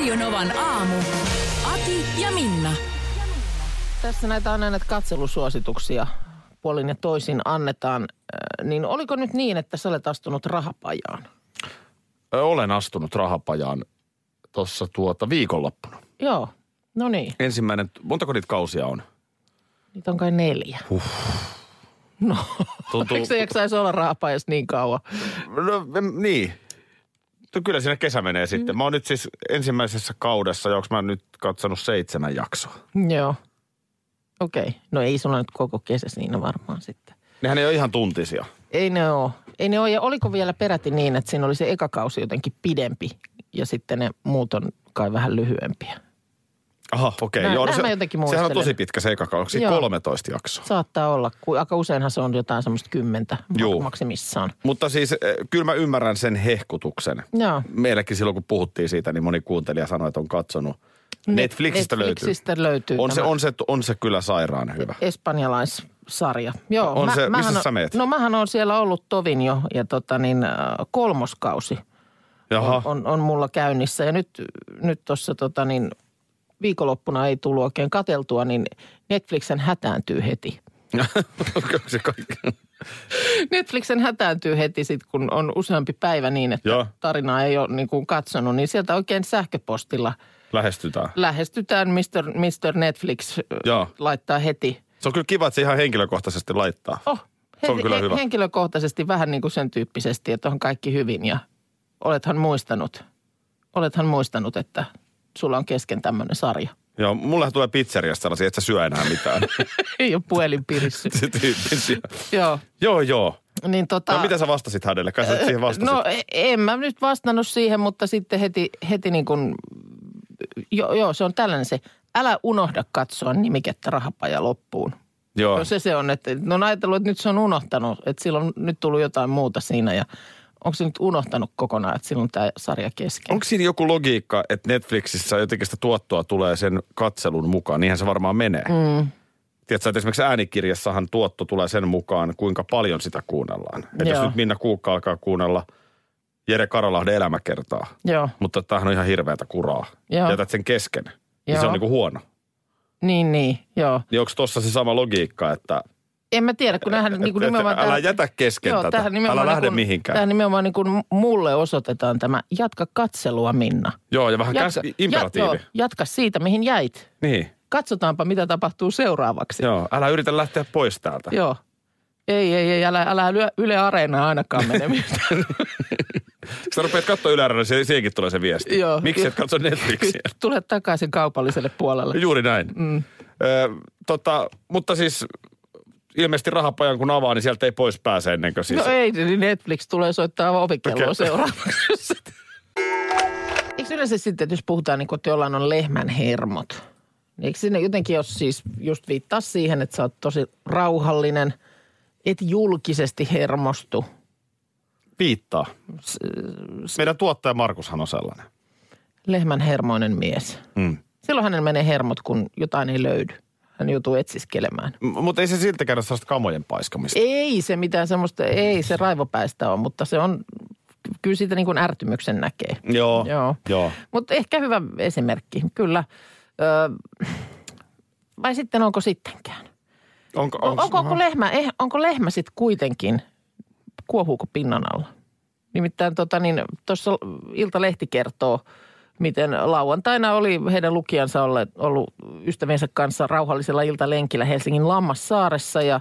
Radionovan aamu. Ati ja Minna. Tässä näitä on näitä katselusuosituksia puolin ja toisin annetaan. Äh, Niin oliko nyt niin, että sä olet astunut rahapajaan? Olen astunut rahapajaan tuossa tuota viikonloppuna. Joo, no niin. Ensimmäinen, montako niitä kausia on? Niitä on kai neljä. No, Tuntuu- eikö se jaksaisi olla rahapajassa niin kauan? No niin. No, Kyllä siinä kesä menee sitten. Mä oon nyt siis ensimmäisessä kaudessa, ja onko mä nyt katsonut seitsemän jaksoa. Joo. Okei. Okay. No ei sulla nyt koko kesä siinä varmaan sitten. Nehän ei ole ihan tuntisia. Ei ne ole. Ei ne ole. Ja oliko vielä peräti niin, että siinä oli se eka kausi jotenkin pidempi ja sitten ne muut on kai vähän lyhyempiä? Aha, okei. Joo, no se, mä jotenkin sehän on muistelen. tosi pitkä se eka kausi, Joo. 13 jaksoa. Saattaa olla. kun Aika useinhan se on jotain semmoista kymmentä Juu. maksimissaan. Mutta siis eh, kyllä mä ymmärrän sen hehkutuksen. Joo. Meilläkin silloin, kun puhuttiin siitä, niin moni kuuntelija sanoi, että on katsonut. Netflixistä, Netflixistä löytyy On se, on, se, on se kyllä sairaan hyvä. espanjalaissarja. Joo, On se- missä mähän sä meet? No mähän on siellä ollut tovin jo ja tota niin, äh, kolmoskausi Jaha. on, on, on mulla käynnissä. Ja nyt, nyt tuossa tota niin, viikonloppuna ei tullut oikein kateltua, niin Netflixen hätääntyy heti. Se kaikki? Netflixen hätääntyy heti sit, kun on useampi päivä niin, että Joo. tarinaa ei ole niin kuin katsonut, niin sieltä oikein sähköpostilla Lähestytään. lähestytään Mr. Mr. Netflix Joo. laittaa heti Se on kyllä kiva, että se ihan henkilökohtaisesti laittaa. Oh, Se on kyllä hyvä. Henkilökohtaisesti vähän niin kuin sen tyyppisesti, että on kaikki hyvin ja olethan muistanut, olethan muistanut, että sulla on kesken tämmöinen sarja. Joo, mullahan tulee pizzeriasta sellaisia, että sä syö enää mitään. Ei ole puhelin pirissyt. se tyyppisiä. joo. Joo, joo. Niin tota, No mitä sä vastasit hänelle? Kai sä nyt siihen vastasit. No en mä nyt vastannut siihen, mutta sitten heti, heti niin kuin, joo, joo, se on tällainen se, älä unohda katsoa nimikettä rahapaja loppuun. joo. No se se on, että no on ajatellut, että nyt se on unohtanut, että sillä on nyt tullut jotain muuta siinä ja onko se nyt unohtanut kokonaan, että sillä on tämä sarja kesken? Onko siinä joku logiikka, että Netflixissä jotenkin sitä tuottoa tulee sen katselun mukaan? Niinhän se varmaan menee. Mm. Tiedätkö, että esimerkiksi äänikirjassahan tuotto tulee sen mukaan, kuinka paljon sitä kuunnellaan. Että jos nyt Minna Kuukka alkaa kuunnella Jere Karalahden elämäkertaa, Joo, mutta tämähän on ihan hirveätä kuraa. Joo. Jätät sen kesken, niin se on niinku huono. niin, niin, joo. Niin onko tuossa se sama logiikka, että En mä tiedä, kun nämähän niin kuin nimenomaan... älä tähän- jätä kesken joo, tätä, älä lähde niin kuin, mihinkään. Tähän nimenomaan niin kuin mulle osoitetaan tämä, jatka katselua Minna. Joo, ja vähän käs, imperatiivi. Ja, joo, jatka siitä, mihin jäit. Niin, Katsotaanpa, mitä tapahtuu seuraavaksi. joo. Älä yritä lähteä pois täältä. Joo. Ei, ei, ei, älä, älä Yle, Yle Areenaa ainakaan mene mitään. Kun sä rupeat katsoa yläradan, niin siihenkin tulee se viesti. Joo. Miksi et katso Netflixiä? Tule takaisin kaupalliselle puolelle. Juuri näin. Mm. Ö, tota, mutta siis ilmeisesti rahapajan kun avaa, niin sieltä ei pois pääse ennen kuin siis... No ei, niin Netflix tulee soittaa ovikelloa seuraavaksi. Eikö yleensä sitten, että jos puhutaan niin kuin, että jollain on lehmän hermot, niin eikö sinne jotenkin, jos siis just viittaa siihen, että sä oot tosi rauhallinen, et julkisesti hermostu. Viittaa. Meidän tuottaja Markushan on sellainen. Lehmän hermoinen mies. Mm. Silloin hänellä menee hermot, kun jotain ei löydy. Hän joutuu etsiskelemään. M- mutta ei se siltäkään ole sellaista kamojen paiskamista. Ei se mitään semmoista, ei se raivopäistä ole, mutta se on, kyllä siitä niin kuin ärtymyksen näkee. Joo. Joo. Joo. Mutta ehkä hyvä esimerkki, kyllä. Öö, vai sitten onko sittenkään? Onko, Onko, onko, onko lehmä, eh, onko lehmä sitten kuitenkin, kuohuuko pinnan alla? Nimittäin tota niin, tuossa Iltalehti kertoo, miten lauantaina oli heidän lukijansa ollut ystäviensä kanssa rauhallisella iltalenkillä Helsingin Lammassaaressa ja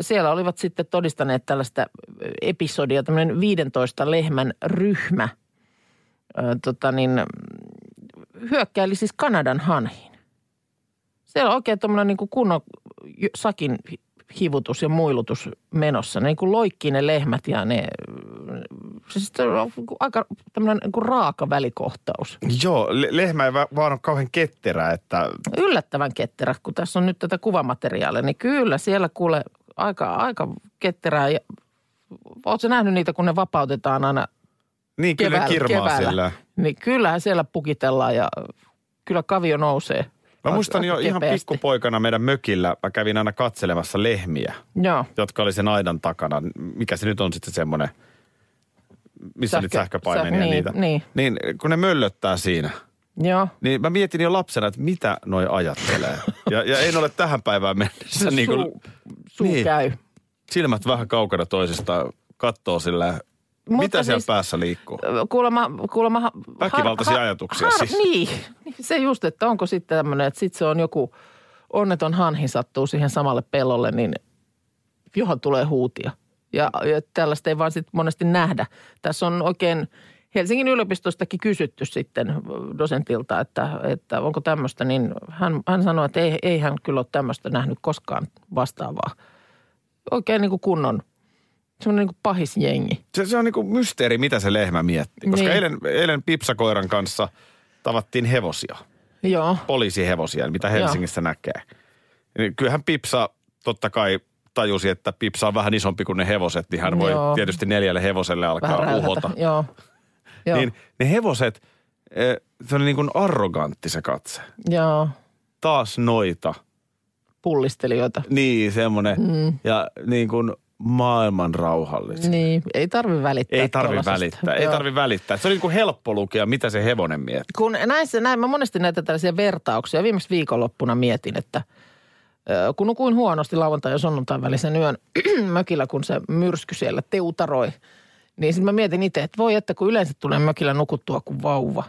siellä olivat sitten todistaneet tällaista episodia, tämmöinen 15 lehmän ryhmä ö, tota niin, hyökkäili siis Kanadan hanhiin. Siellä on oikein tuommoinen niin kuin kunnon sakin hi- hivutus ja muilutus menossa. Ne niin kuin loikkii ne lehmät ja ne Siis se on aika tämmöinen niin raaka välikohtaus. Joo, le- lehmä ei va- vaan ole kauhean ketterä, että Yllättävän ketterä, kun tässä on nyt tätä kuvamateriaalia, niin kyllä siellä kuule aika, aika ketterää. Ja, ootko nähnyt niitä, kun ne vapautetaan aina niin kyllä keväällä? kirmaa keväällä. sillä. Niin kyllähän siellä pukitellaan ja kyllä kavio nousee. Mä muistan jo Aika ihan kepeästi. pikkupoikana meidän mökillä, mä kävin aina katselemassa lehmiä, Joo, jotka oli sen aidan takana. Mikä se nyt on sitten semmoinen, missä Sähkö- nyt sähköpaimenia säh- niin, niitä. niin. niin, kun ne möllöttää siinä, joo. niin mä mietin jo lapsena, että mitä noi ajattelee. Ja, ja en ole tähän päivään mennessä niin kuin, suu, suu niin. käy. silmät vähän kaukana toisistaan, katsoo sillä, mitä siellä siis- päässä liikkuu. Kuulemma, kuulemma Väkivaltaisia ajatuksia siis. Niin, niin, se just, että onko sitten tämmöinen, että sitten se on joku onneton hanhi sattuu siihen samalle pellolle, niin johon tulee huutia. Ja, ja tällaista ei vaan sitten monesti nähdä. Tässä on oikein Helsingin yliopistostakin kysytty sitten dosentilta, että, että onko tämmöistä, niin hän, hän sanoi, että ei, ei hän kyllä ole tämmöistä nähnyt koskaan vastaavaa. Oikein niin kuin kunnon, semmoinen niin kuin pahis jengi. Se, se on niinku mysteeri, mitä se lehmä miettii. Koska Niin. eilen, eilen Pipsakoiran kanssa tavattiin hevosia. Joo, poliisihevosia, mitä Helsingissä näkee. Niin Kyllähän Pipsa totta kai tajusi, että Pipsa on vähän isompi kuin ne hevoset, niin hän voi Joo. tietysti neljälle hevoselle vähän alkaa räyhätä. uhota. Joo, joo, Niin ne hevoset, eh, se on niin kuin arrogantti se katse. joo. Taas noita. pullistelijoita. Niin, semmoinen. Mm. Ja niin kuin maailman rauhallisia. Niin, ei tarvi välittää. Ei tarvi välittää, ei tarvi välittää. Se on niin kuin helppo lukea, mitä se hevonen miettii. Kun näissä, näin, mä monesti näitä tällaisia vertauksia. Viimeksi viikonloppuna mietin, että kun nukuin huonosti lauantai- ja sunnuntain välisen yön mökillä, kun se myrsky siellä teutaroi, niin sitten mä mietin itse, että voi että kun yleensä tulee mökillä nukuttua kuin vauva.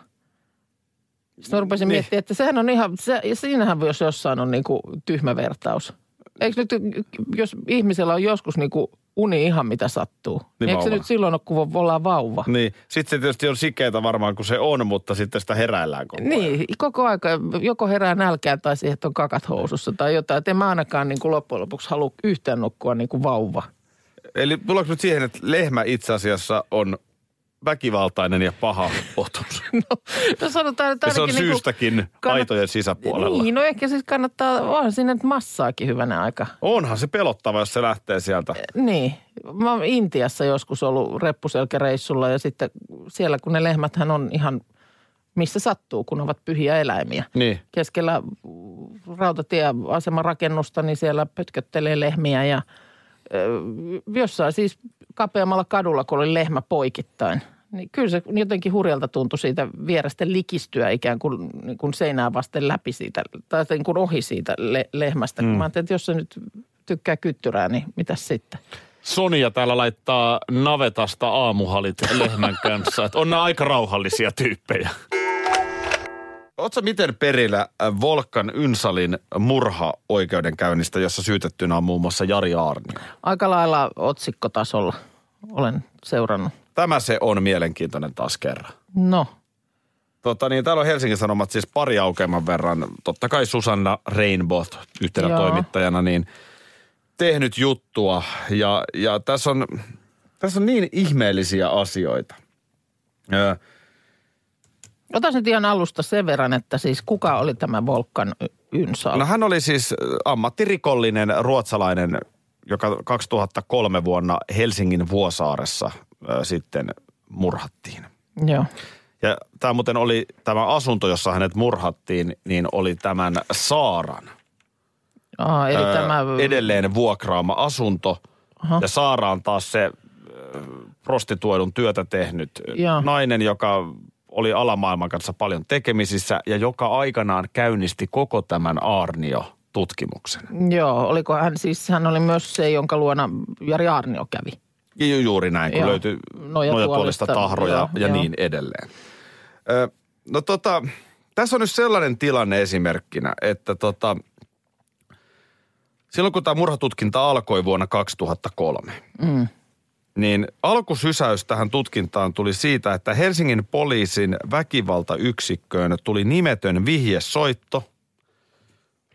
Sitten mä rupesin Niin. miettimään, että sehän on ihan, se, siinähän jos jossain on niin kuin tyhmä vertaus. Eikö nyt, jos ihmisellä on joskus niin kuin uni ihan mitä sattuu, niin, eikö se nyt silloin ole, kun ollaan vauva? Niin, sitten se tietysti on sikeeta varmaan, kun se on, mutta sitten sitä heräillään koko ajan. Niin, koko aika joko herää nälkään tai siihen, että on kakat housussa tai jotain. Et en mä ainakaan niin kuin loppujen lopuksi halua yhtään nukkua niin kuin vauva. Eli tullaanko nyt siihen, että lehmä itse asiassa on väkivaltainen ja paha otus? No, no sanotaan, että Ja se on niin kuin- syystäkin kannat- aitojen sisäpuolella. Niin, no ehkä siis kannattaa, onhan siinä nyt massaakin hyvänä aika. Onhan se pelottava, jos se lähtee sieltä. Niin, mä oon Intiassa joskus ollut reppuselkäreissulla ja sitten siellä kun ne lehmäthän on ihan missä sattuu, kun ovat pyhiä eläimiä. Niin. keskellä rautatieasemarakennusta, niin siellä pötköttelee lehmiä ja ö, jossain siis kapeammalla kadulla, kun oli lehmä poikittain. Niin kyllä se jotenkin hurjalta tuntui siitä vierestä likistyä ikään kuin, niin kuin seinää vasten läpi siitä, tai niin kuin ohi siitä le- lehmästä. Mm. Mä ajattelin, että jos se nyt tykkää kyttyrää, niin mitäs sitten? Sonia täällä laittaa navetasta aamuhalit lehmän kanssa. Että on nämä aika rauhallisia tyyppejä. Oletko miten perillä äh, Volkan Ynsalin murha-oikeudenkäynnistä, jossa syytettynä on muun muassa Jari Aarnio? Aika lailla otsikkotasolla olen seurannut. Tämä se on mielenkiintoinen taas kerran. No, Tota, niin täällä on Helsingin Sanomat siis pari aukeaman verran. Totta kai Susanna Rainbow yhtenä Joo. toimittajana niin tehnyt juttua. Ja, ja tässä, on, tässä on niin ihmeellisiä asioita. Ö, Otas nyt ihan alusta sen verran, että siis kuka oli tämä Volkan Ynsal? No hän oli siis ammattirikollinen ruotsalainen, joka 2003 vuonna Helsingin Vuosaaressa ö, sitten murhattiin. Joo. Ja tämä muuten oli, tämä asunto, jossa hänet murhattiin, niin oli tämän Saaran Aa, eli ää, tämä... edelleen vuokraama asunto. Aha. Ja Saara on taas se ö, prostituoidun työtä tehnyt Joo. nainen, joka oli alamaailman kanssa paljon tekemisissä ja joka aikanaan käynnisti koko tämän Aarnio-tutkimuksen. Joo, oliko hän siis, hän oli myös se, jonka luona Jari Arnio kävi. Ju- Juuri näin, kun Joo. löytyi nojatuolista tahroja joo, ja joo. niin edelleen. Ö, no tota, tässä on nyt sellainen tilanne esimerkkinä, että tota, silloin kun tämä murhatutkinta alkoi vuonna 2003, Mm. Niin alkusysäys tähän tutkintaan tuli siitä, että Helsingin poliisin väkivaltayksikköön tuli nimetön vihjesoitto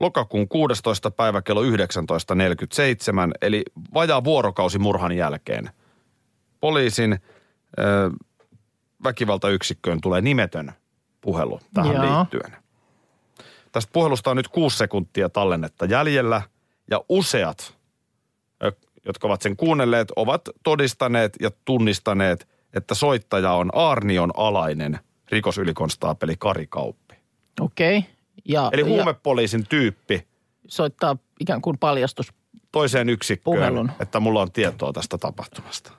lokakuun 16. päivä kello 19.47, eli vajaa vuorokausi murhan jälkeen. Poliisin ö, väkivaltayksikköön tulee nimetön puhelu tähän Joo. liittyen. Tästä puhelusta on nyt kuusi sekuntia tallennetta jäljellä ja useat, jotka ovat sen kuunnelleet, ovat todistaneet ja tunnistaneet, että soittaja on Arnion alainen rikosylikonstaapeli Kari Kauppi. Okei. Okay. Ja, Eli ja huumepoliisin tyyppi soittaa ikään kuin paljastus. toiseen yksikköön, Puhelun. että mulla on tietoa tästä tapahtumasta.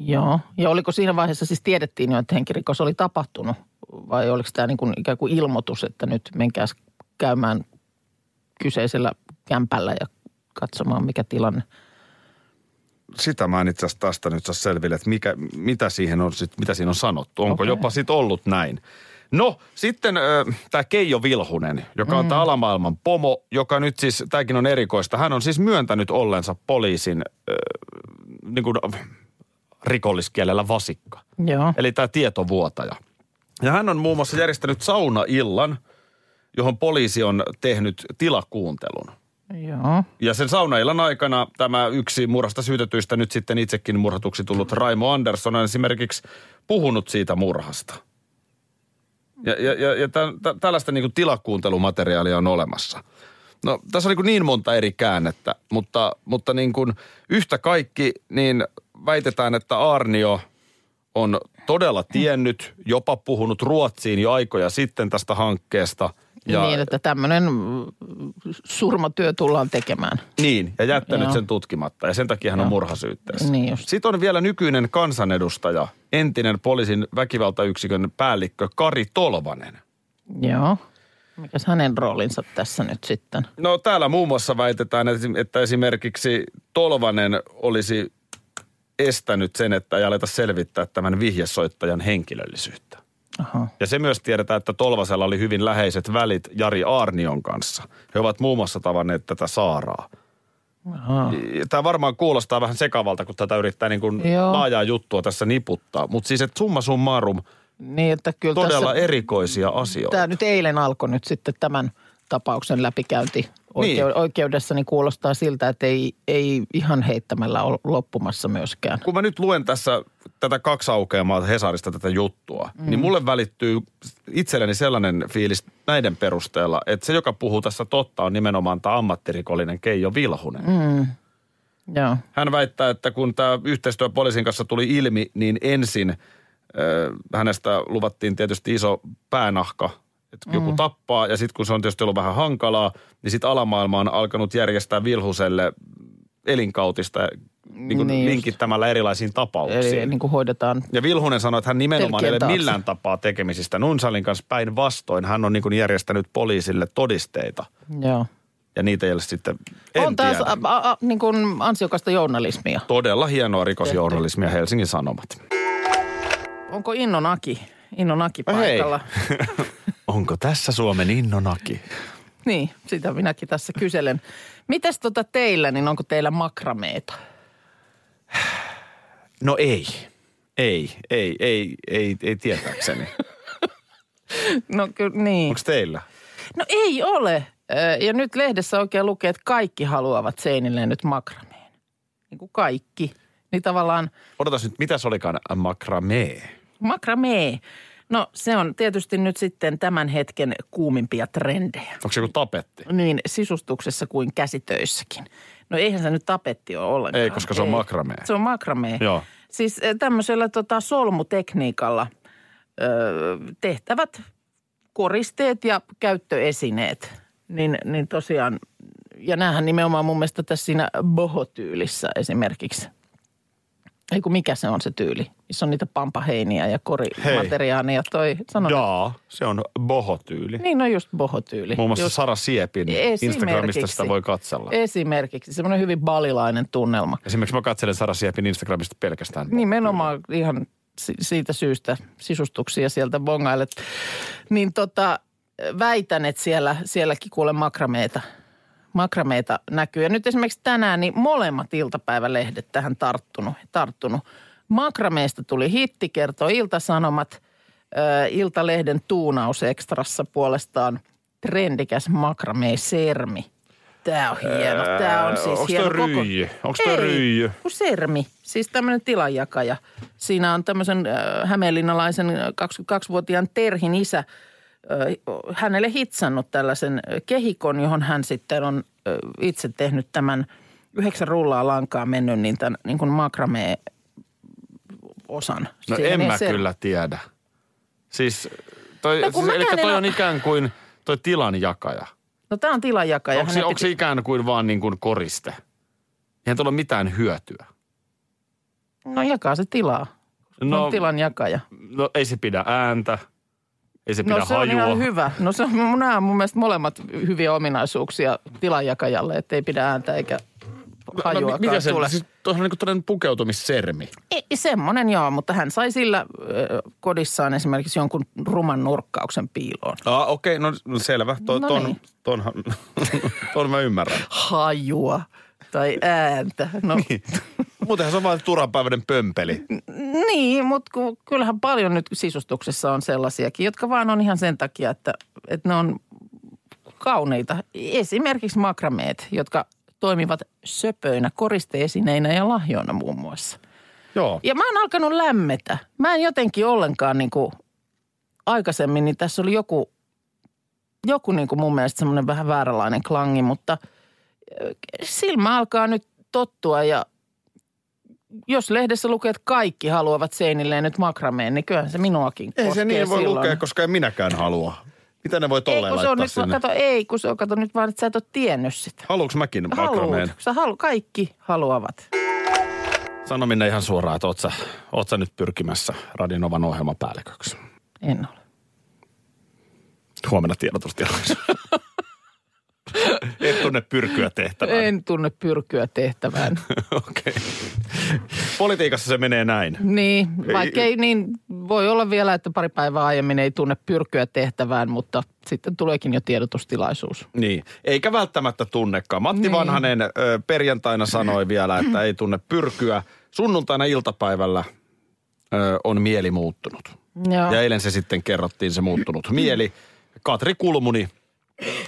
Joo. Ja oliko siinä vaiheessa siis tiedettiin jo, että henkirikos oli tapahtunut? Vai oliko tämä niin kuin ikään kuin ilmoitus, että nyt menkääs käymään kyseisellä kämpällä ja katsomaan mikä tilanne? Sitä mä en itse asiassa tästä nyt saa selville, että mikä, mitä, siihen on sit, mitä siinä on sanottu. Onko okay. jopa sit ollut näin? No, sitten tämä Keijo Vilhunen, joka on Mm. tämä alamaailman pomo, joka nyt siis, tämäkin on erikoista. Hän on siis myöntänyt ollensa poliisin äh, niin kuin rikolliskielellä vasikka. Joo. Eli tämä tietovuotaja. Ja hän on muun muassa järjestänyt saunaillan, johon poliisi on tehnyt tilakuuntelun. Joo. Ja sen saunaillan aikana tämä yksi murhasta syytetyistä nyt sitten itsekin murhatuksi tullut Raimo Andersson on esimerkiksi puhunut siitä murhasta. Ja, ja, ja, ja tä, tä, tällaista niin tilakuuntelumateriaalia on olemassa. No tässä on niin, niin monta eri käännettä, mutta, mutta niin kuin yhtä kaikki niin väitetään, että Arnio on todella tiennyt, jopa puhunut Ruotsiin jo aikoja sitten tästä hankkeesta. Ja, niin, että tämmöinen mm, surmatyö tullaan tekemään. Niin, ja jättänyt Joo. sen tutkimatta. Ja sen takia hän on murhasyytteessä. Niin just. Sitten on vielä nykyinen kansanedustaja, entinen poliisin väkivaltayksikön päällikkö Kari Tolvanen. Joo. Mikäs hänen roolinsa tässä nyt sitten? No täällä muun muassa väitetään, että- että esimerkiksi Tolvanen olisi estänyt sen, että ei aleta selvittää tämän vihjesoittajan henkilöllisyyttä. Aha. Ja se myös tiedetään, että Tolvasella oli hyvin läheiset välit Jari Arnion kanssa. He ovat muun muassa tavanneet tätä Saaraa. Aha. Tämä varmaan kuulostaa vähän sekavalta, kun tätä yrittää niin kuin Joo. laajaa juttua tässä niputtaa. Mutta siis, että summa summarum, Niin, että kyllä todella tässä, erikoisia asioita. tämä nyt eilen alkoi nyt sitten tämän tapauksen läpikäynti Niin. oikeudessa, niin kuulostaa siltä, että ei, ei ihan heittämällä ole loppumassa myöskään. Kun mä nyt luen tässä tätä kaksi aukeamaa Hesarista tätä juttua, mm. niin mulle välittyy itselleni sellainen fiilis näiden perusteella, että se, joka puhuu tässä totta, on nimenomaan tämä ammattirikollinen Keijo Vilhunen. Mm. Joo. Hän väittää, että kun tämä yhteistyö poliisin kanssa tuli ilmi, niin ensin äh, hänestä luvattiin tietysti iso päänahka, että joku tappaa. Ja sitten kun se on tietysti ollut vähän hankalaa, niin sitten alamaailma on alkanut järjestää Vilhuselle elinkautista niin kuin Niin just. linkittämällä erilaisiin tapauksiin. Eli niin kuin hoidetaan, Ja Vilhunen sanoi, että hän nimenomaan ei ole millään tapaa tekemisistä Nunsalin kanssa päinvastoin. Hän on niin kuin järjestänyt poliisille todisteita joo. ja niitä ei ole sitten, en on taas a, a, a, niin kuin ansiokasta journalismia. Todella hienoa rikosjournalismia Helsingin Sanomat. Onko Innon Aki, Innon Aki No hei. paikalla? Onko tässä Suomen innonaki? Niin, sitä minäkin tässä kyselen. Mites tota teillä, niin onko teillä makrameeta? No ei. Ei, ei, ei, ei, ei tietääkseni. No kyllä, niin. Onko teillä? No ei ole. Ja nyt lehdessä oikein lukee, että kaikki haluavat seinilleen nyt makrameen. Niin kuin kaikki. Niin tavallaan Odotas nyt, mitä se olikaan makramee? makramee. No se on tietysti nyt sitten tämän hetken kuumimpia trendejä. Onko se joku tapetti? Niin sisustuksessa kuin käsitöissäkin. No eihän se nyt tapetti ole ollenkaan. Ei, koska se on makramee. Se on makramee. Joo. Siis eh, tämmöisellä tota, solmutekniikalla ö, tehtävät koristeet ja käyttöesineet. Niin, niin tosiaan, ja näähän nimenomaan mun mielestä tässä siinä bohotyylissä esimerkiksi. Ei kun mikä se on se tyyli, missä on niitä pampaheiniä ja korimateriaaneja. Toi, sano, Jaa, se on bohotyyli. Niin, no just bohotyyli. Muun muassa just, Sara Siepin. Instagramista sitä voi katsella. Esimerkiksi, semmoinen hyvin balilainen tunnelma. Esimerkiksi mä katselen Sara Siepin Instagramista pelkästään. Nimenomaan ihan si- siitä syystä sisustuksia sieltä bongailet. Niin tota, väitän, että siellä, sielläkin kuule makrameita, makrameita näkyy. Ja nyt esimerkiksi tänään niin molemmat iltapäivälehdet tähän tarttunut. tarttunut. Makrameista tuli hitti, kertoo Iltasanomat. Ö, Iltalehden tuunaus ekstrassa puolestaan trendikäs makramee-sermi. Tämä on hieno. Tämä on siis onko hieno toi ryijy? Onko Ei, ryijy? kun sermi. Siis tämmöinen tilanjakaja. Siinä on tämmöisen äh, hämeenlinnalaisen 22-vuotiaan Terhin isä hänelle hitsannut tällaisen kehikon, johon hän sitten on itse tehnyt tämän yhdeksän rullaa lankaa mennyt niin tämän niin kuin makramee osan. No siihen. en mä se- kyllä tiedä. Siis, toi, No siis, eli toi on ikään kuin toi tilanjakaja. No tämä on tilanjakaja. Onko se, onko se ikään kuin vaan niin kuin koriste? Eihän tuolla ole mitään hyötyä. No jakaa se tilaa. No, No, on tilanjakaja. no ei se pidä ääntä, ei se pidä No se on hajua. ihan hyvä. No se on, nämä on mun mielestä molemmat hyviä ominaisuuksia tilanjakajalle, että ei pidä ääntä eikä hajuakaan no, mikä se tule. Siis tuossa on niin kuin pukeutumissermi. Ei, semmoinen joo, mutta hän sai sillä ö, kodissaan esimerkiksi jonkun ruman nurkkauksen piiloon. Ah, okei, okay, no, no selvä. To, No ton, niin. tonhan, ton mä ymmärrän. Hajua tai ääntä. No, niin. Muutenhan se on vain turhanpäiväinen pömpeli. Niin, mutta ku, kyllähän paljon nyt sisustuksessa on sellaisiakin, jotka vaan on ihan sen takia, että, että ne on kauniita. Esimerkiksi makrameet, jotka toimivat söpöinä, koristeesineinä ja lahjoina muun muassa. Joo. Ja mä oon alkanut lämmetä. Mä en jotenkin ollenkaan niin kuin aikaisemmin, niin tässä oli joku, joku niin kuin mun mielestä semmoinen vähän vääränlainen klangi, mutta silmä alkaa nyt tottua ja jos lehdessä lukee, että kaikki haluavat seinilleen nyt makrameen, niin kyllähän se minuakin Ei se niin voi silloin. lukea, koska en minäkään halua. Mitä ne voi Ei, tolleen kun se on nyt, sinne? kato, ei, kun se on, kato nyt vaan, että sä et ole tiennyt sitä. Haluuks mäkin makrameen? Haluut. Halu, kaikki haluavat. Sano minne ihan suoraan, että oot sä, oot sä nyt pyrkimässä Radinovan ohjelman päälliköksi. En ole. Huomenna tiedotustilaisuus. Et tunne pyrkyä tehtävään. En tunne pyrkyä tehtävään. Okei. Politiikassa se menee näin. Niin, Ei- vaikkei niin, voi olla vielä, että pari päivää aiemmin ei tunne pyrkyä tehtävään, mutta sitten tuleekin jo tiedotustilaisuus. Niin, eikä välttämättä tunnekaan. Matti niin. Vanhanen ö, perjantaina sanoi vielä, että ei tunne pyrkyä. Sunnuntaina iltapäivällä ö, on mieli muuttunut. Joo. Ja eilen se sitten kerrottiin se muuttunut mieli. Katri Kulmuni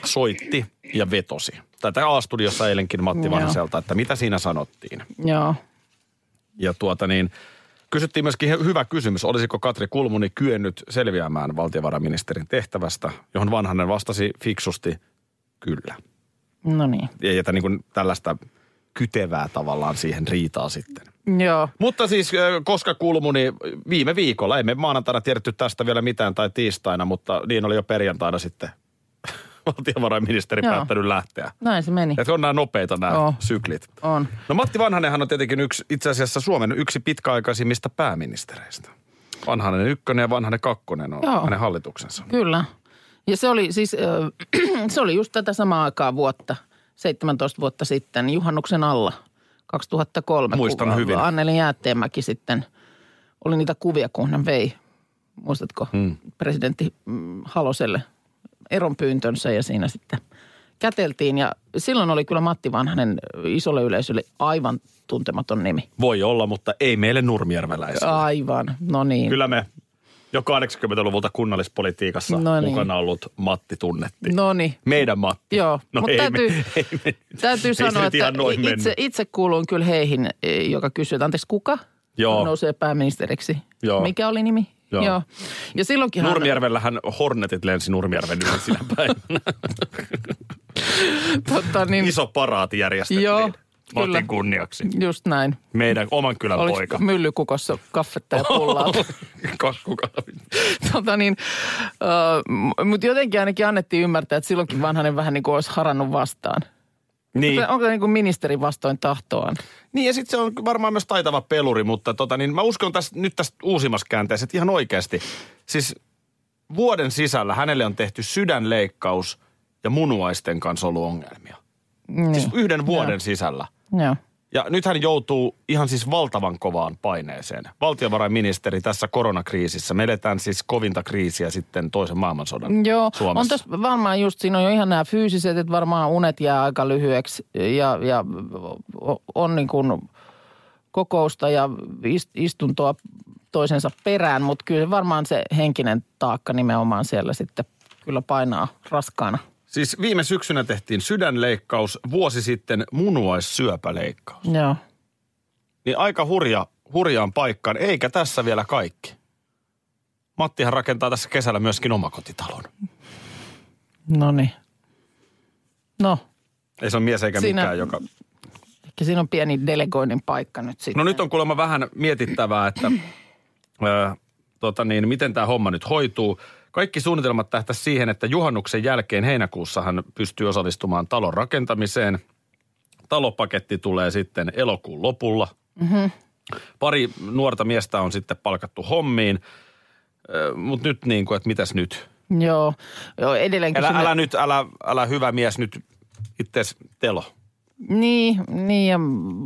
soitti ja vetosi. Tätä A-studiossa eilenkin Matti. Vanhaselta, että mitä siinä sanottiin. Joo. Ja tuota niin, kysyttiin myöskin hy- hyvä kysymys, olisiko Katri Kulmuni kyennyt selviämään valtiovarainministerin tehtävästä, johon Vanhanen vastasi fiksusti kyllä. No niin. Ja jätä niin kuin tällaista kytevää tavallaan siihen riitaa sitten. Joo. Mutta siis, koska Kulmuni viime viikolla, emme maanantaina tiedetty tästä vielä mitään tai tiistaina, mutta niin oli jo perjantaina sitten valtiovarainministeri Joo. päättänyt lähteä. Näin se meni. Että on nämä nopeita nämä Joo. syklit. On. No Matti Vanhanenhan on tietenkin yksi, itse asiassa Suomen yksi pitkäaikaisimmista pääministereistä. Vanhanen ykkönen ja Vanhanen kakkonen on Joo. hänen hallituksensa. Kyllä. Ja se oli siis, äh, se oli just tätä samaa aikaa vuotta, 17 vuotta sitten, juhannuksen alla, 2003. Muistan kun hyvin. Anneli Jäätteenmäki sitten, oli niitä kuvia, kun hän vei, muistatko, Hmm. presidentti mm, Haloselle eronpyyntönsä ja siinä sitten käteltiin. Ja silloin oli kyllä Matti Vanhanen isolle yleisölle aivan tuntematon nimi. Voi olla, mutta ei meille nurmijärveläisille. Aivan, no niin. Kyllä me jo 80-luvulta kunnallispolitiikassa No niin. mukana ollut Matti tunnettiin. No niin. Meidän Matti. Joo, no mutta ei täytyy, me, ei me, täytyy sanoa, että itse, itse kuulun kyllä heihin, e, joka kysyy, että anteeksi kuka Joo. nousee pääministeriksi? Joo. Mikä oli nimi? Joo. Joo. Ja silloinkin Nurmijärvellähän Hornetit lensi Nurmijärven yli sinä päivänä. tota, niin, Iso paraati järjestettiin. Joo, Matin kyllä. kunniaksi. Just näin. Meidän oman kylän Oliko poika. myllykukossa kaffetta ja pullaa? Kakkukahvit. tota niin, uh, mutta jotenkin ainakin annettiin ymmärtää, että silloinkin vanhanen vähän niin kuin olisi harannut vastaan. Niin. Onko se niin kuin ministeri vastoin tahtoaan? niin ja sitten se on varmaan myös taitava peluri, mutta tota, niin mä uskon tästä, nyt tästä uusimmassa käänteessä, että ihan oikeasti. Siis vuoden sisällä hänelle on tehty sydänleikkaus ja munuaisten kanssa ollut ongelmia. Niin. Siis yhden vuoden Joo. sisällä. Joo. Ja nyt hän joutuu ihan siis valtavan kovaan paineeseen. Valtiovarainministeri tässä koronakriisissä. Me eletään siis kovinta kriisiä sitten toisen maailmansodan Joo, Suomessa. on tässä varmaan just, siinä on jo ihan nämä fyysiset, että varmaan unet jää aika lyhyeksi ja, ja on niin kuin kokousta ja ist- istuntoa toisensa perään, mutta kyllä varmaan se henkinen taakka nimenomaan siellä sitten kyllä painaa raskaana Siis viime syksynä tehtiin sydänleikkaus, vuosi sitten munuaissyöpäleikkaus. Joo. Niin aika hurja, hurjaan paikkaan, eikä tässä vielä kaikki. Mattihan rakentaa tässä kesällä myöskin omakotitalon. No niin. No, Ei se ole mies eikä Siinä- mikään, joka... ehkä siinä on pieni delegoinnin paikka nyt sitten. No nyt on kuulemma vähän mietittävää, että ö, tota niin, miten tämä homma nyt hoituu. Kaikki suunnitelmat tähtäisi siihen, että juhannuksen jälkeen heinäkuussa hän pystyy osallistumaan talon rakentamiseen. Talopaketti tulee sitten elokuun lopulla. Mm-hmm. Pari nuorta miestä on sitten palkattu hommiin. Mutta nyt niin kuin, että mitäs nyt? Joo, joo edelleenkin Älä, sinne- älä nyt, älä, älä hyvä mies nyt itses telo. Niin, niin ja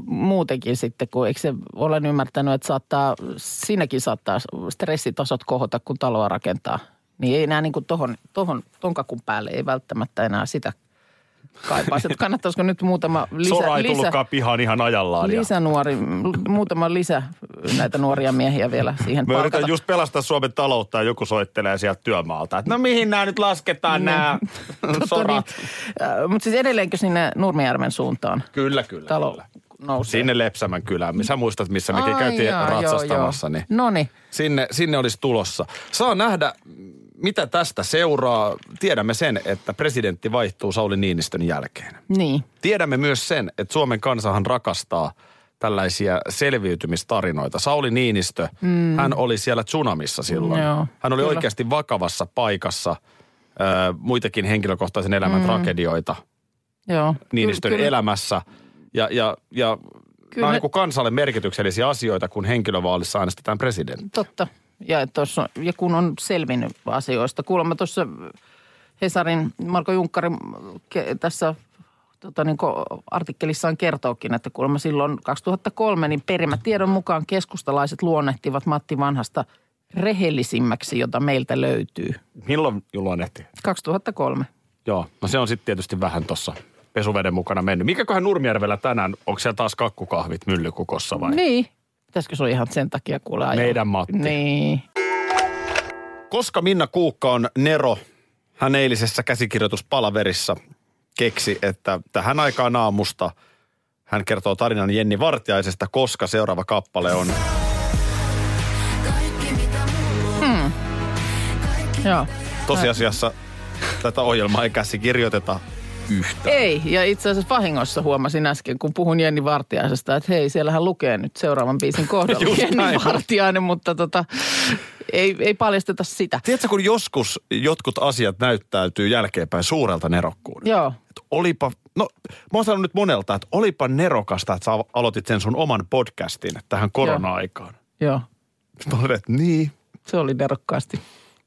muutenkin sitten, kun eikö se, olen ymmärtänyt, että saattaa, siinäkin saattaa stressitasot kohota, kun taloa rakentaa. Niin ei enää niin kuin tohon, tohon, ton kakun päälle ei välttämättä enää sitä kaipaisi. Että kannattaisiko nyt muutama lisä, Sora ei lisä, tullutkaan pihaan ihan ajallaan. ja- lisänuori, muutama lisä näitä nuoria miehiä vielä siihen Mä yritän just pelastaa Suomen taloutta ja joku soittelee sieltä työmaalta. Että no mihin nämä nyt lasketaan nämä sorat? Niin, mutta siis edelleenkö sinne Nurmijärven suuntaan Kyllä, kyllä. talo kyllä. nousee? Sinne Lepsämän kylään. Sä muistat, missä mekin Ai käytiin jaa, ratsastamassa. joo, Niin joo. No niin. sinne, sinne olisi tulossa. Saa nähdä, mitä tästä seuraa. Tiedämme sen, että presidentti vaihtuu Sauli Niinistön jälkeen. Niin. Tiedämme myös sen, että Suomen kansahan rakastaa tällaisia selviytymistarinoita. Sauli Niinistö, mm. hän oli siellä tsunamissa silloin. Joo, hän oli kyllä. oikeasti vakavassa paikassa. Ö, muitakin henkilökohtaisen elämän mm. tragedioita Joo. Niinistön Ky- kyllä. elämässä. Ja, ja, ja Kyllä nämä on niin kansalle merkityksellisiä asioita, kun henkilövaalissa äänestetään presidentti. Totta. Ja, tossa, ja kun on selvinnyt asioista. Kuulemma tuossa Hesarin Marko Junkkari tässä tota niin artikkelissaan kertookin, että kuulemma silloin 2003 niin perimätiedon mukaan keskustalaiset luonnehtivat Matti Vanhasta rehellisimmäksi, jota meiltä löytyy. Milloin luonnehti? 2003. Joo, no se on sitten tietysti vähän tuossa pesuveden mukana mennyt. Mikäköhän Nurmijärvellä tänään, onko siellä taas kakkukahvit myllykukossa vai? Niin. Pitäisikö se on ihan sen takia kuule ajaa? Meidän Matti. Niin. Koska Minna Kuukka on Nero, hän eilisessä käsikirjoituspalaverissa keksi, että tähän aikaan aamusta hän kertoo tarinan Jenni Vartiaisesta, koska seuraava kappale on Joo. tosiasiassa tätä ohjelmaa ei käsikirjoiteta yhtään. Ei, ja itse asiassa vahingossa huomasin äsken, kun puhun Jenni Vartiaisesta, että hei, siellähän lukee nyt seuraavan biisin kohdalla Just Jenni näin. Vartiainen, mutta tota, ei, ei paljasteta sitä. Tiedätkö, kun joskus jotkut asiat näyttäytyy jälkeenpäin suurelta nerokkuudelta? Joo, Että olipa, no mä oon sanonut nyt monelta, että olipa nerokasta, että sä aloitit sen sun oman podcastin tähän korona-aikaan. joo, Sitten mä että niin, se oli nerokkaasti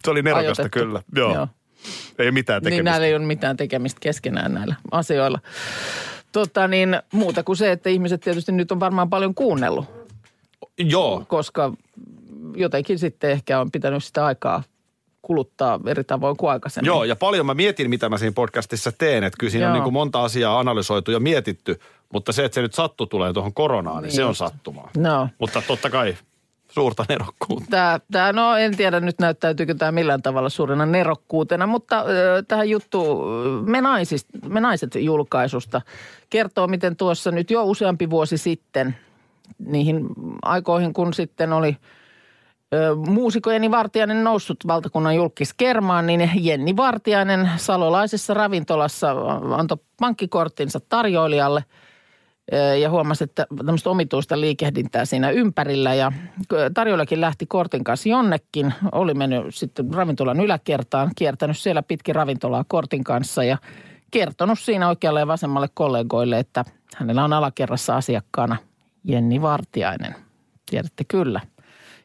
se oli nerokasta ajoitettu. kyllä. Joo. Joo. Ei mitään Niin tekemistä. näillä ei ole mitään tekemistä keskenään näillä asioilla. Tota niin, muuta kuin se, että ihmiset tietysti nyt on varmaan paljon kuunnellut, Joo, koska jotenkin sitten ehkä on pitänyt sitä aikaa kuluttaa eri tavoin kuin aikaisemmin. Joo, ja paljon mä mietin, mitä mä siinä podcastissa teen. Että kyllä siinä Joo. on niin kuin monta asiaa analysoitu ja mietitty, mutta se, että se nyt sattu tulee tuohon koronaan, niin, se on sattumaa. No. Mutta totta kai suurta nerokkuutta. Tämä, tämä, no en tiedä nyt näyttäytyykö tämä millään tavalla suurena nerokkuutena, mutta ö, tähän juttu me, naisista, me naiset julkaisusta kertoo, miten tuossa nyt jo useampi vuosi sitten niihin aikoihin, kun sitten oli muusikko Jenni Vartiainen noussut valtakunnan julkiskermaan, niin Jenni Vartiainen salolaisessa ravintolassa antoi pankkikorttinsa tarjoilijalle – ja huomasi, että tämmöistä omituista liikehdintää siinä ympärillä ja tarjoillakin lähti kortin kanssa jonnekin. Oli mennyt sitten ravintolan yläkertaan, kiertänyt siellä pitkin ravintolaa kortin kanssa ja kertonut siinä oikealle ja vasemmalle kollegoille, että hänellä on alakerrassa asiakkaana Jenni Vartiainen. Tiedätte kyllä.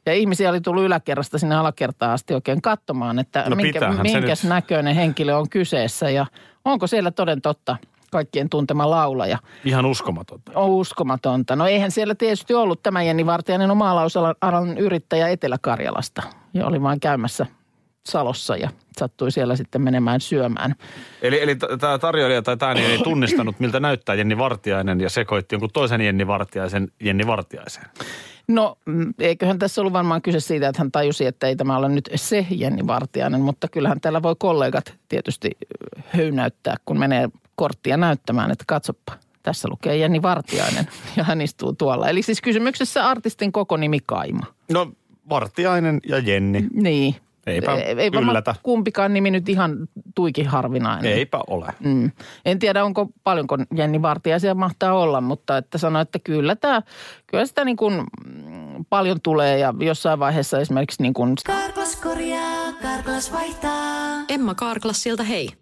Ja ihmisiä oli tullut yläkerrasta sinne alakertaan asti oikein katsomaan, että No minkä, minkäs nyt. näköinen henkilö on kyseessä ja onko siellä toden totta kaikkien tuntema laulaja. Ihan uskomatonta. On uskomatonta. No eihän siellä tietysti ollut tämä Jenni Vartijainen on maalausalan yrittäjä Etelä-Karjalasta. Ja oli vain käymässä Salossa ja sattui siellä sitten menemään syömään. Eli, eli tämä tarjoilija tai tämä niin ei tunnistanut, miltä näyttää Jenni Vartiainen ja sekoitti jonkun toisen Jenni Vartiaisen Jenni Vartiaiseen. No, mm, eiköhän tässä ollut varmaan kyse siitä, että hän tajusi, että ei tämä ole nyt se Jenni Vartiainen, mutta kyllähän täällä voi kollegat tietysti höynäyttää, kun menee korttia näyttämään, että katsoppa, tässä lukee Jenni Vartiainen ja hän istuu tuolla. Eli siis kysymyksessä artistin koko nimi Kaima. No Vartiainen ja Jenni. Niin. Eipä ei varmaan yllätä. kumpikaan nimi nyt ihan tuikin harvinainen. Eipä ole. Mm. En tiedä, onko paljonko Jenni Vartiaisia mahtaa olla, mutta että sano, että kyllä, tämä, kyllä sitä niin kuin mm, paljon tulee ja jossain vaiheessa esimerkiksi niin kuin Karklas korjaa, Karklas vaihtaa. Emma Karklassilta hei.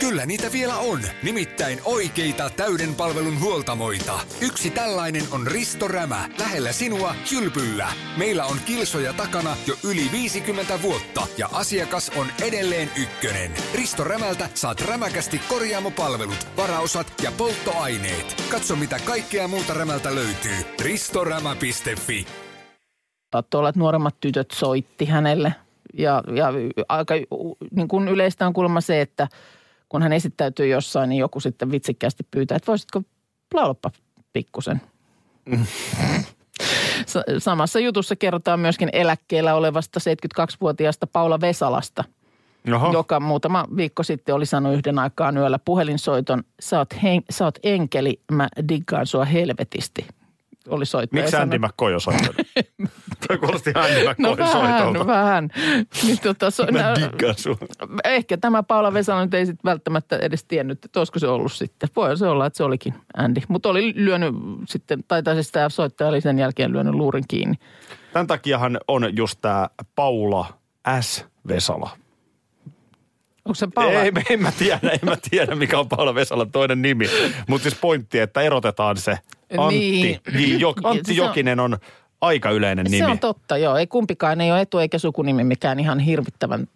Kyllä niitä vielä on, nimittäin oikeita täyden palvelun huoltamoita. Yksi tällainen on Risto Rämä, lähellä sinua, kylpyllä. Meillä on kilsoja takana jo yli 50 vuotta ja asiakas on edelleen ykkönen. Risto Rämältä saat rämäkästi korjaamopalvelut, varaosat ja polttoaineet. Katso mitä kaikkea muuta Rämältä löytyy. ristorämä.fi tuolla, nuoremmat tytöt soitti hänelle. Ja, ja aika niin kuin yleistä on kuulemma se, että kun hän esittäytyy jossain, niin joku sitten vitsikkäästi pyytää, että voisitko laulappa pikkusen. Sa- Samassa jutussa kerrotaan myöskin eläkkeellä olevasta 72-vuotiaasta Paula Vesalasta, Oho. joka muutama viikko sitten oli sanonut yhden aikaan yöllä puhelinsoiton, sä oot, hen- sä oot enkeli, mä diggaan sua helvetisti. Oli soittaja. Miksi. Andy McCoy on soittanut? Toi kuulosti Andy No McCoy vähän, soitolta. vähän. Niin tota, so, Mä diggaan sua. ehkä tämä Paula Vesala nyt ei sitten välttämättä edes tiennyt, että olisiko se ollut sitten. Voi se olla, että se olikin Andy. Mutta oli lyönyt sitten, tai tai siis tämä soittaja oli sen jälkeen lyönyt luurin kiinni. Tämän takiahan on just tämä Paula S. Vesala. Onko se Paula? Ei, en mä tiedä, en mä tiedä, mikä on Paula Vesalan toinen nimi. Mutta siis pointti, että erotetaan se Antti. Niin. J. Jok, Antti Se on- Jokinen on aika yleinen nimi. Se on totta, joo. Ei kumpikaan ei ole etu- eikä sukunimi mikään ihan hirvittävän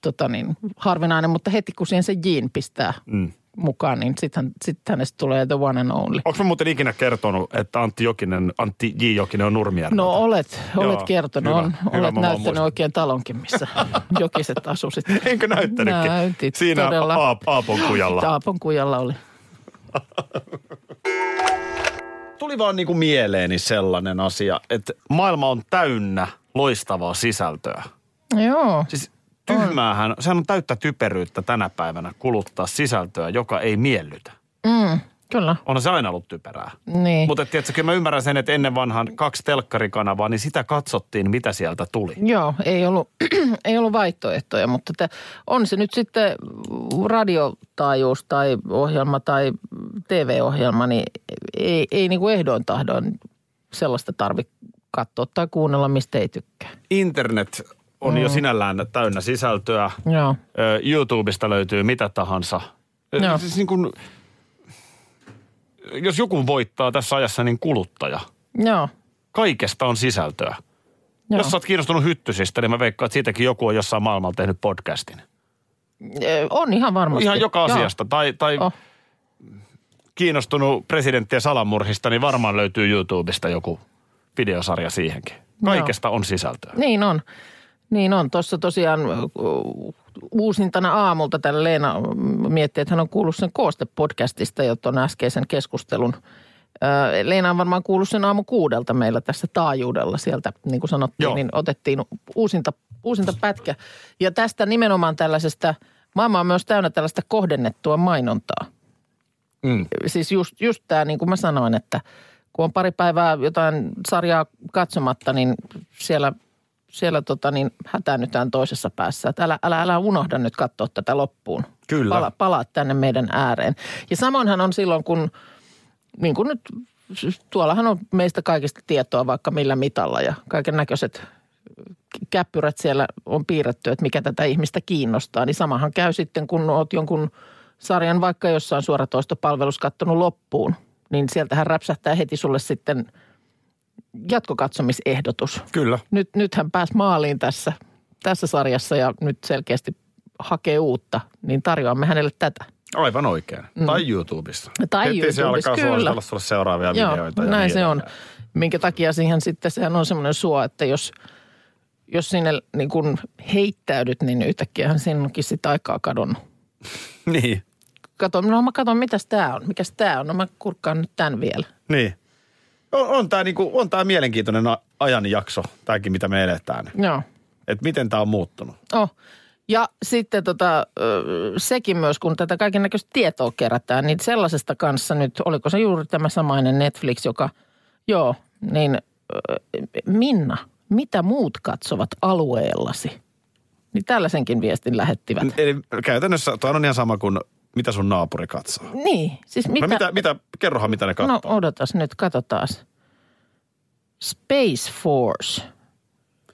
tota niin, harvinainen, mutta heti kun siihen se Jean pistää mm. Mukaan, niin sitten sit hänestä tulee the one and only. Onko mä muuten ikinä kertonut, että Antti Jokinen, Antti J. Jokinen on Nurmijärveltä? No olet, olet Joo, kertonut, hyvä, on, hyvä, olet näyttänyt muistan. oikein talonkin, missä jokiset asusit. Enkö näyttänytkin? Näytit Siinä todella. Aap, Aapon kujalla. Taapon kujalla oli. Tuli vaan niinku mieleeni sellainen asia, että maailma on täynnä loistavaa sisältöä. Joo. Siis tyhmäähän, sehän on täyttä typeryyttä tänä päivänä kuluttaa sisältöä, joka ei miellytä. Mm, kyllä. Onhan se aina ollut typerää. Niin. Mutta tiedätkö, kyllä mä ymmärrän sen, että ennen vanhan kaksi telkkarikanavaa, niin sitä katsottiin, mitä sieltä tuli. Joo, ei ollut, ei ollut vaihtoehtoja, mutta te, on se nyt sitten radiotaajuus tai ohjelma tai TV-ohjelma, niin ei, ei niin kuin ehdoin tahdoin sellaista tarvitse katsoa tai kuunnella, mistä ei tykkää. Internet on mm. jo sinällään täynnä sisältöä. Joo. YouTubesta löytyy mitä tahansa. Joo. Siis niin kuin, jos joku voittaa tässä ajassa, niin kuluttaja. Joo. Kaikesta on sisältöä. Joo. Jos sä oot kiinnostunut hyttysistä, niin mä veikkaan, että siitäkin joku on jossain maailmalla tehnyt podcastin. On ihan varmasti. Ihan joka Joo. asiasta. Tai, tai Oh. kiinnostunut presidenttien salamurhista, niin varmaan löytyy YouTubesta joku videosarja siihenkin. Kaikesta on sisältöä. Niin on. Niin on. Tuossa tosiaan uusintana aamulta tällä Leena miettii, että hän on kuullut sen Kooste-podcastista jo tuon äskeisen keskustelun. Leena on varmaan kuullut sen aamu kuudelta meillä tässä taajuudella sieltä, niin kuin sanottiin, Joo. niin otettiin uusinta, uusinta pätkä. Ja tästä nimenomaan tällaisesta, maailma on myös täynnä tällaista kohdennettua mainontaa. Mm. Siis just, just tämä, niin kuin mä sanoin, että kun on pari päivää jotain sarjaa katsomatta, niin siellä, siellä tota niin, hätäännytään toisessa päässä. Että älä, älä, älä unohda nyt katsoa tätä loppuun. Kyllä. Pala, palaa tänne meidän ääreen. Ja samoinhan on silloin, kun niin kuin nyt, tuollahan on meistä kaikista tietoa vaikka millä mitalla ja kaiken näköiset käppyrät siellä on piirretty, että mikä tätä ihmistä kiinnostaa. Niin samahan käy sitten, kun oot jonkun sarjan vaikka jossain suoratoistopalvelussa kattonut loppuun, niin sieltähän räpsähtää heti sulle sitten jatkokatsomisehdotus. Kyllä. Nyt, nyt hän pääsi maaliin tässä, tässä sarjassa ja nyt selkeästi hakee uutta, niin tarjoamme hänelle tätä. Aivan oikein. Mm. Tai YouTubessa. Tai Heti se YouTubessa, alkaa kyllä. sulle seuraavia Joo, videoita. ja näin niin se on. Minkä takia siihen sitten, sehän on semmoinen suo, että jos, jos sinne niin kuin heittäydyt, niin yhtäkkiähän siinä onkin sitten aikaa kadonnut. Niin, Katon, no mä katon, mitäs tää on, mikäs tää on. No mä kurkkaan nyt tän vielä. niin. On, on tämä niinku, on tää mielenkiintoinen ajanjakso, tämäkin mitä me eletään. Joo. Että miten tämä on muuttunut. Oh. Ja sitten tota, sekin myös, kun tätä kaiken näköistä tietoa kerätään, niin sellaisesta kanssa nyt, oliko se juuri tämä samainen Netflix, joka, joo, niin Minna, mitä muut katsovat alueellasi? Niin tällaisenkin viestin lähettivät. Eli käytännössä tuo on ihan sama kuin mitä sun naapuri katsoo. Niin, siis mitä? No mitä, mitä, kerrohan mitä ne katsoo. No odotas nyt, katsotaan. Space Force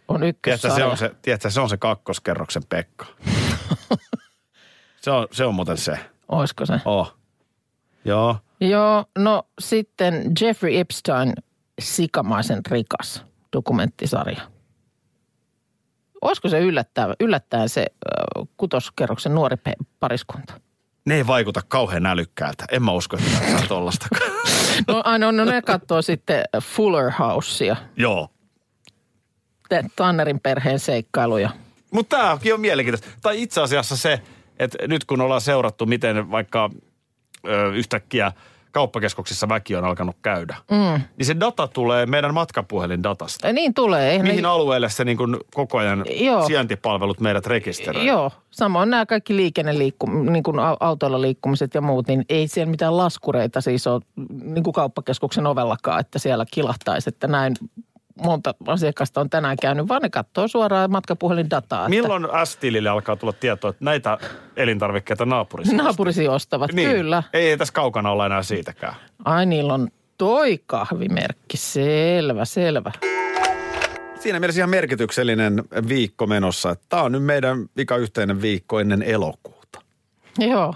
on Tiedätkö, ykkössarja. se on se, tiedätkö, se on se kakkoskerroksen Pekka. se, on, se on muuten se. Oisko se? Oh. Joo. Joo, no sitten Jeffrey Epstein, Sikamaisen rikas dokumenttisarja. Olisiko se yllättäen, yllättäen se äh, kutoskerroksen nuori pariskunta? Ne ei vaikuta kauhean älykkäältä. En mä usko, että tämä saa. No, no, no ne katsoo sitten Fuller Housea, Joo. te- Tannerin perheen seikkailuja. Mutta tämäkin on mielenkiintoista. Tai itse asiassa se, että nyt kun ollaan seurattu, miten vaikka ö, yhtäkkiä kauppakeskuksissa väki on alkanut käydä, mm. niin se data tulee meidän matkapuhelin datasta. Ja niin tulee. Eihän Mihin ne, alueelle se niin kuin koko ajan Joo. sijaintipalvelut meidät rekisteröi? Joo, samoin nämä kaikki liikenneliikku, niin kuin au- autoilla liikkumiset ja muut, niin ei siellä mitään laskureita siis ole niin kuin kauppakeskuksen ovellakaan, että siellä kilahtaisi, että näin monta asiakasta on tänään käynyt, vaan ne katsoo suoraan matkapuhelin dataa. Milloin S-tilille alkaa tulla tietoa, että näitä elintarvikkeita naapurissa? Että naapurisi ostavat, niin. kyllä. Ei, ei tässä kaukana olla enää siitäkään. Ai niillä on toi kahvimerkki, selvä, selvä. Siinä mielessä ihan merkityksellinen viikko menossa. Tämä on nyt meidän vika yhteinen viikko ennen elokuuta. Joo,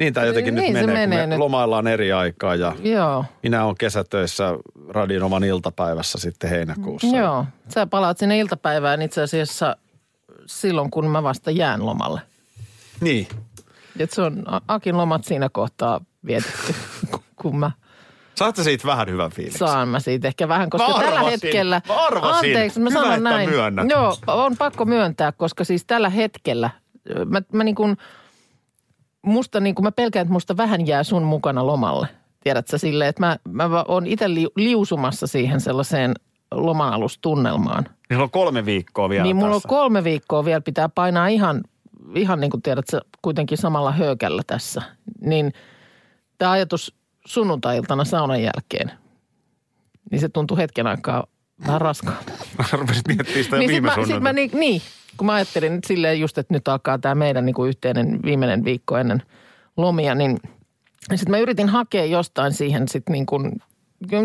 Niin tämä jotenkin Niin nyt menee, menee kun me nyt. lomaillaan eri aikaa ja joo, minä olen kesätöissä Radinovan iltapäivässä sitten heinäkuussa. joo. Sä palaat sinne iltapäivään itse asiassa silloin, kun mä vasta jään lomalle. Niin. Et se on Akin lomat siinä kohtaa vietetty, kun- mä Saatte siitä vähän hyvän fiiliksen. saan mä siitä ehkä vähän, koska Mä tällä arvasin, hetkellä... mä arvasin. Anteeksi, mä Hyvä, sanon näin. myönnät. Joo, on pakko myöntää, koska siis tällä hetkellä mä, mä niin kuin, musta niin kuin mä pelkään, että musta vähän jää sun mukana lomalle. Tiedätkö silleen, että mä, mä oon itse li, liusumassa siihen sellaiseen lomanalustunnelmaan. Niillä on kolme viikkoa vielä niin mulla on tässä. kolme viikkoa vielä pitää painaa ihan, ihan niin kuin tiedät sä, kuitenkin samalla höökällä tässä. Niin tämä ajatus sunnuntai-iltana saunan jälkeen, niin se tuntui hetken aikaa vähän raskaalta. Rupesit miettimään sitä niin viime sit mä, sit mä, niin, niin, kun mä ajattelin nyt silleen just, että nyt alkaa tämä meidän niin kuin yhteinen viimeinen viikko ennen lomia, niin sitten mä yritin hakea jostain siihen sitten niin kuin,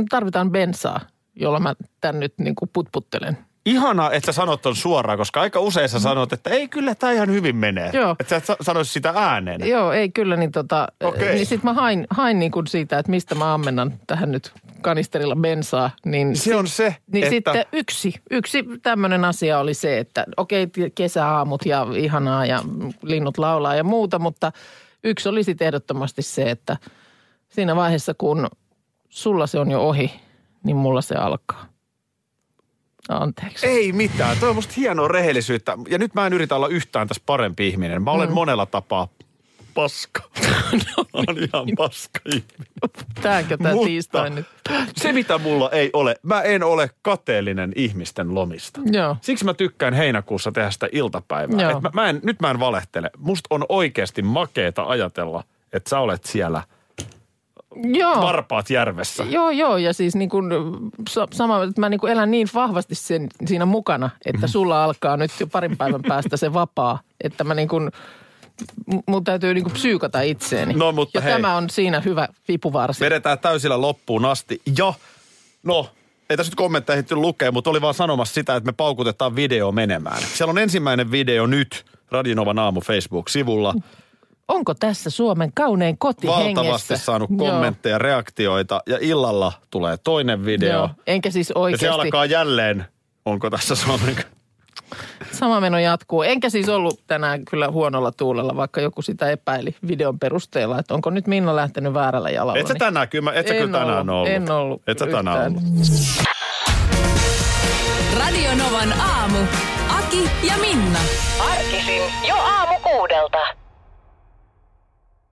tarvitaan bensaa, jolla mä tän nyt niin kuin putputtelen. Ihanaa, että sä sanot ton suoraan, koska aika usein sä sanot, että ei kyllä tämä ihan hyvin menee. Joo. Että sä et sa- sanoisi sitä ääneen. Joo, ei kyllä, niin, tota, Okei. niin sitten mä hain, hain niin kuin siitä, että mistä mä ammennan tähän nyt kanisterilla bensaa. Niin, Se on se, niin että... sitten yksi, yksi tämmöinen asia oli se, että okei, t- kesäaamut ja ihanaa ja linnut laulaa ja muuta, mutta yksi oli sitten ehdottomasti se, että siinä vaiheessa kun sulla se on jo ohi, niin mulla se alkaa. Anteeksi. Ei mitään. Toi on musta hienoa rehellisyyttä. Ja nyt mä en yritä olla yhtään tässä parempi ihminen. Mä olen mm. monella tapaa paska. Mä oon ihan paska ihminen. Tääkö tämä tiistai nyt? Se, mitä mulla ei ole, mä en ole kateellinen ihmisten lomista. Joo. Siksi mä tykkään heinäkuussa tehdä sitä iltapäivää. Joo. Et mä, mä en, nyt mä en valehtele. Musta on oikeasti makeeta ajatella, että sä olet siellä Joo. varpaat järvessä. Joo, joo, ja siis niin kuin, sa- sama, että mä niin kuin elän niin vahvasti sen, siinä mukana, Mhm. että sulla alkaa nyt jo parin päivän päästä se vapaa, että mä niin kuin, mun täytyy niin kuin psyykata itseeni. No, mutta ja hei. tämä on siinä hyvä vipuvarsi. Vedetään täysillä loppuun asti. Ja, no, ei tässä nyt kommentteja ehitty lukea, mutta oli vaan sanomassa sitä, että me paukutetaan video menemään. Siellä on ensimmäinen video nyt Radinovan aamu Facebook-sivulla. Onko tässä Suomen kaunein koti Valtavasti hengessä? saanut Joo, kommentteja, reaktioita ja illalla tulee toinen video. Joo, enkä siis Ja se oikeasti. alkaa jälleen, onko tässä Suomen... Sama meno jatkuu. Enkä siis ollut tänään kyllä huonolla tuulella, vaikka joku sitä epäili videon perusteella, että onko nyt Minna lähtenyt väärällä jalalla. Et sä niin- tänään kyllä, et sä En kyllä tänään ollut, ollut. en ollut Et sä tänään yhtään. ollut. Radio Novan aamu. Aki ja Minna. Arkisin jo aamu kuudelta.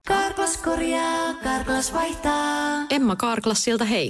Karklas korjaa, Karklas vaihtaa. Emma Karklassilta hei.